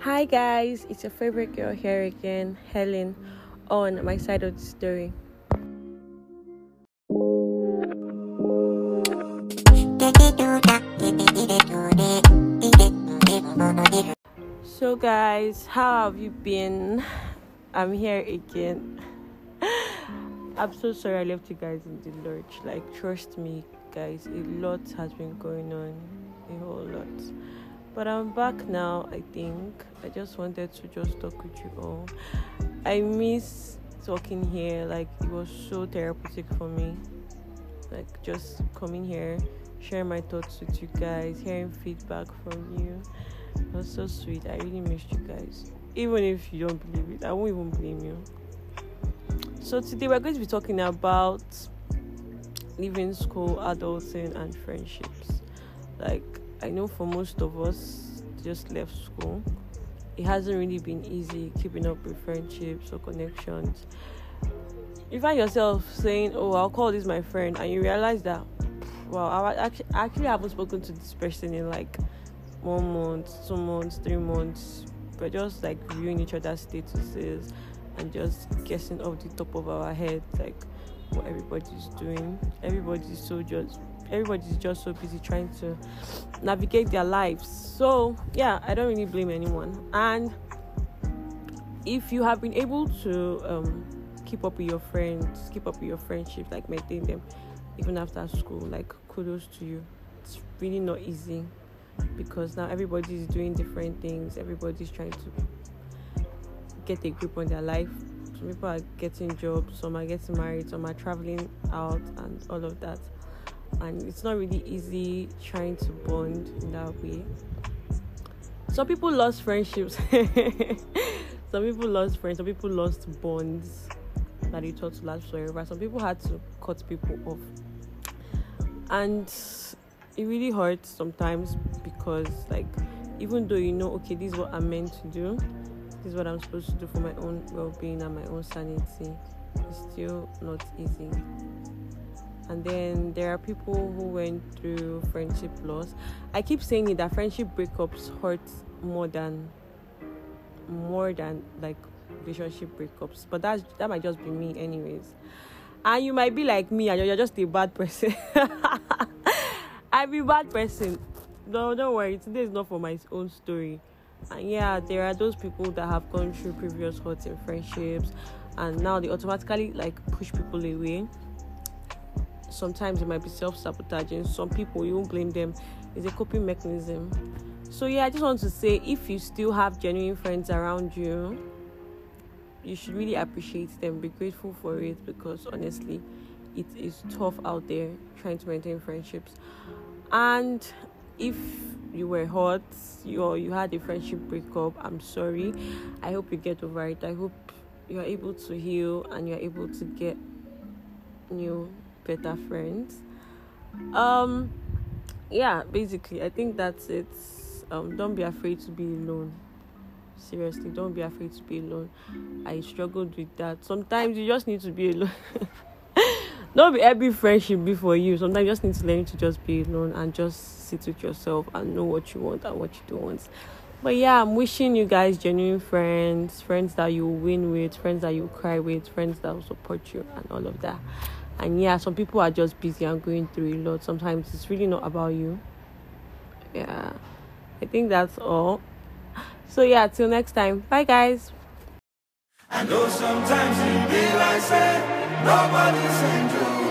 Hi guys, it's your favorite girl here again, Helen, on my side of the story. So guys, how have you been? I'm here again. I'm so sorry I left you guys in the lurch. Like trust me guys, a lot has been going on. A whole lot. But I'm back now, I think. I just wanted to just talk with you all. I miss talking here, like it was so therapeutic for me. Like just coming here, sharing my thoughts with you guys, hearing feedback from you. It was so sweet. I really missed you guys. Even if you don't believe it, I won't even blame you. So today we're going to be talking about leaving school, adulting, and friendships. Like I know for most of us just left school, it hasn't really been easy keeping up with friendships or connections. You find yourself saying, "Oh, I'll call this my friend," and you realize that, wow, I actually, I actually haven't spoken to this person in like one month, two months, three months. We're just like viewing each other's statuses and just guessing off the top of our head, like what everybody's doing. Everybody's so just everybody's just so busy trying to navigate their lives. So, yeah, I don't really blame anyone. And if you have been able to um, keep up with your friends, keep up with your friendships, like maintain them even after school, like kudos to you. It's really not easy because now everybody's doing different things, everybody's trying to get a grip on their life. Some people are getting jobs, some are getting married, some are traveling out, and all of that and it's not really easy trying to bond in that way. Some people lost friendships. some people lost friends. Some people lost bonds that they thought to last forever. Some people had to cut people off, and it really hurts sometimes because, like, even though you know, okay, this is what I'm meant to do, this is what I'm supposed to do for my own well-being and my own sanity, it's still not easy and then there are people who went through friendship loss. I keep saying it that friendship breakups hurt more than more than like relationship breakups. But that that might just be me anyways. And you might be like me and you're just a bad person. I'm a bad person. No don't worry. Today is not for my own story. And yeah there are those people that have gone through previous hurts in friendships and now they automatically like push people away sometimes it might be self-sabotaging. Some people you won't blame them. It's a coping mechanism. So yeah i just want to say if you still have genuine friends around you you should really appreciate them. Be grateful for it because honestly it is tough out there trying to maintain friendships. And if you were hurt you you had a friendship breakup i'm sorry. I hope you get over it. I hope you are able to heal and you're able to get new better friends. Um, yeah, basically, I think that's it. Um, don't be afraid to be alone. Seriously, don't be afraid to be alone. I struggled with that. Sometimes you just need to be alone. don't be every friendship be for you. Sometimes you just need to learn to just be alone and just sit with yourself and know what you want and what you don't want. But yeah, I'm wishing you guys genuine friends, friends that you win with, friends that you cry with, friends that will support you, and all of that and yeah some people are just busy and going through a lot sometimes. It's really not about you. Yeah. I think that's all. So yeah till next time. Bye guys. I know sometimes it be like nobody's angel